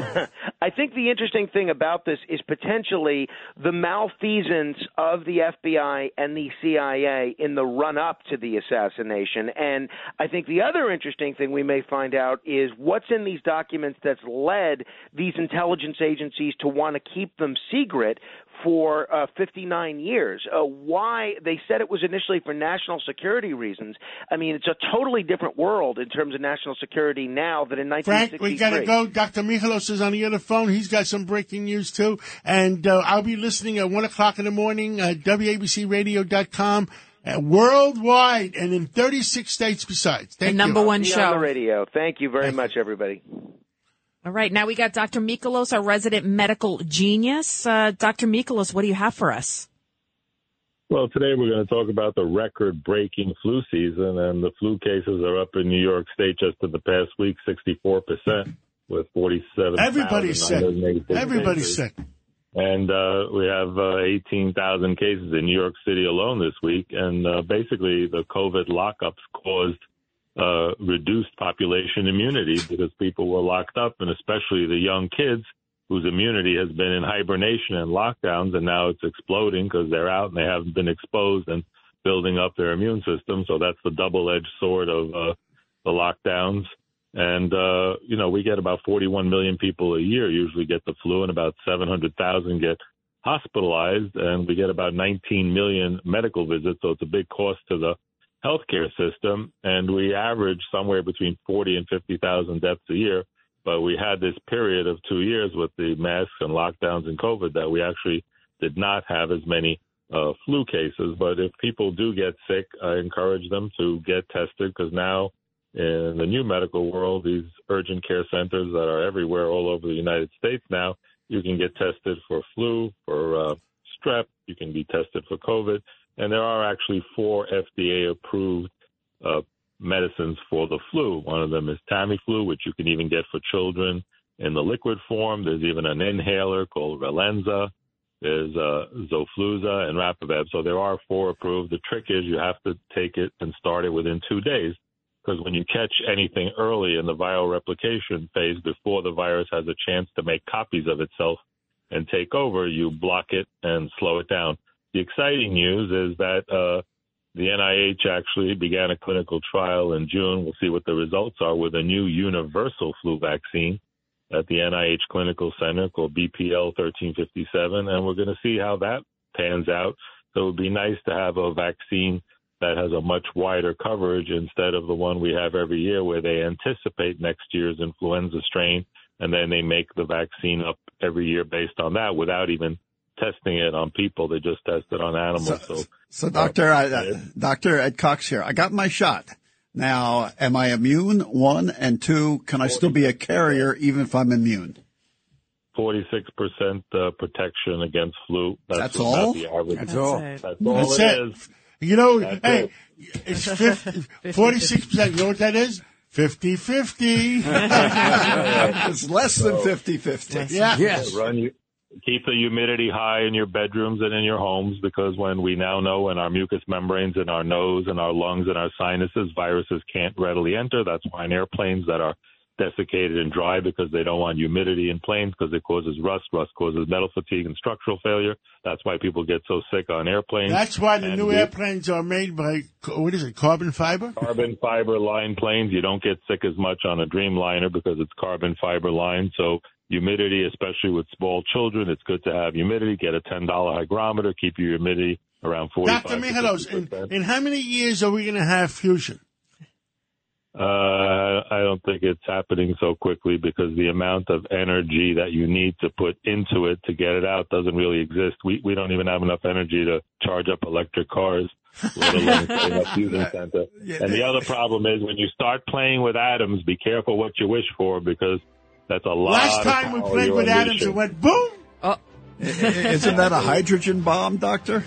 L: I think the interesting thing about this is potentially the malfeasance of the FBI and the CIA in the run up to the assassination. And I think the other interesting thing we may find out is what's in these documents that's led these intelligence agencies to want to keep them secret for uh, 59 years. Uh, why they said it was initially for national security reasons. I mean, it's a totally different world in terms of national security now than in 1963.
E: Frank,
L: 1963.
E: we got to go. Dr. Michalos is on the other phone. He's got some breaking news, too. And uh, I'll be listening at 1 o'clock in the morning at WABCRadio.com. Uh, worldwide and in 36 states besides. Thank the
F: number
E: you.
F: one show.
L: on the radio. Thank you very much, everybody.
F: All right, now we got Dr. Michalos, our resident medical genius. Uh, Dr. Michalos, what do you have for us?
M: Well, today we're going to talk about the record breaking flu season, and the flu cases are up in New York State just in the past week 64%, with 47.
E: Everybody's sick. Everybody's sick.
M: And uh, we have uh, 18,000 cases in New York City alone this week. And uh, basically, the COVID lockups caused uh, reduced population immunity because people were locked up, and especially the young kids whose immunity has been in hibernation and lockdowns, and now it's exploding because they're out and they haven't been exposed and building up their immune system. So that's the double-edged sword of uh, the lockdowns. And uh, you know, we get about 41 million people a year usually get the flu, and about 700,000 get hospitalized, and we get about 19 million medical visits. So it's a big cost to the healthcare system, and we average somewhere between 40 and 50,000 deaths a year but we had this period of two years with the masks and lockdowns and COVID that we actually did not have as many uh, flu cases. But if people do get sick, I encourage them to get tested because now in the new medical world, these urgent care centers that are everywhere all over the United States now, you can get tested for flu, for uh, strep, you can be tested for COVID. And there are actually four FDA approved uh, medicines for the flu. One of them is Tamiflu, which you can even get for children in the liquid form. There's even an inhaler called Relenza. There's uh, Xofluza and Rapivab. So there are four approved. The trick is you have to take it and start it within two days because when you catch anything early in the viral replication phase before the virus has a chance to make copies of itself and take over, you block it and slow it down. The exciting news is that uh, the NIH actually began a clinical trial in June. We'll see what the results are with a new universal flu vaccine at the NIH Clinical Center called BPL 1357, and we're going to see how that pans out. So it would be nice to have a vaccine that has a much wider coverage instead of the one we have every year where they anticipate next year's influenza strain and then they make the vaccine up every year based on that without even testing it on people. They just test it on animals. So, so,
D: so Doctor, uh, I, Doctor Ed Cox here. I got my shot. Now, am I immune? One and two, can I still be a carrier even if I'm immune?
M: 46% uh, protection against flu.
D: That's, That's all?
M: The average.
D: That's all.
M: That's all
E: That's
M: it
E: it.
M: is.
E: You know,
M: That's
E: hey,
M: it.
E: it's *laughs* 46 percent. You know what that is? 50-50. *laughs*
D: it's less than 50-50.
E: Yeah.
H: Yes.
M: Run you, keep the humidity high in your bedrooms and in your homes because when we now know in our mucous membranes in our nose and our lungs and our sinuses, viruses can't readily enter. That's why in airplanes that are desiccated and dry because they don't want humidity in planes because it causes rust. Rust causes metal fatigue and structural failure. That's why people get so sick on airplanes.
E: That's why the
M: And
E: new
M: we-
E: airplanes are made by, what is it, carbon fiber?
M: carbon fiber line planes. You don't get sick as much on a Dreamliner because it's carbon fiber line. So humidity, especially with small children, it's good to have humidity. Get a ten dollar hygrometer. Keep your humidity around forty.
E: Dr. Michalos, in, in how many years are we going to have fusion?
M: Uh, I don't think it's happening so quickly because the amount of energy that you need to put into it to get it out doesn't really exist. We we don't even have enough energy to charge up electric cars, let *laughs* alone setting up fusion center. And the other problem is when you start playing with atoms, be careful what you wish for because that's a lot.
E: Last
M: of
E: time we played with atoms,
M: unleashing.
E: it went boom.
F: Oh.
D: Isn't that a hydrogen bomb, Doctor?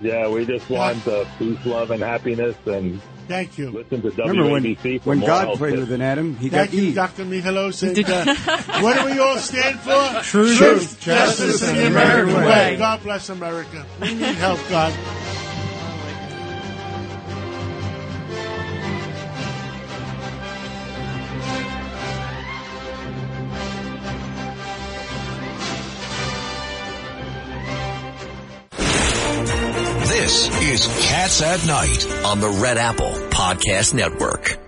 M: Yeah, we just want uh, peace, love, and happiness, and
E: Thank you.
M: listen to
H: Remember when,
M: WABC for
H: when God played
M: tips.
H: with an atom, he
E: Thank
H: got
E: you,
H: E.
E: Dr. Michalos. And, uh, what do we all stand for?
G: Truth, justice, and the American way.
E: God bless America. We need help, God.
C: This is Cats at Night on the Red Apple Podcast Network.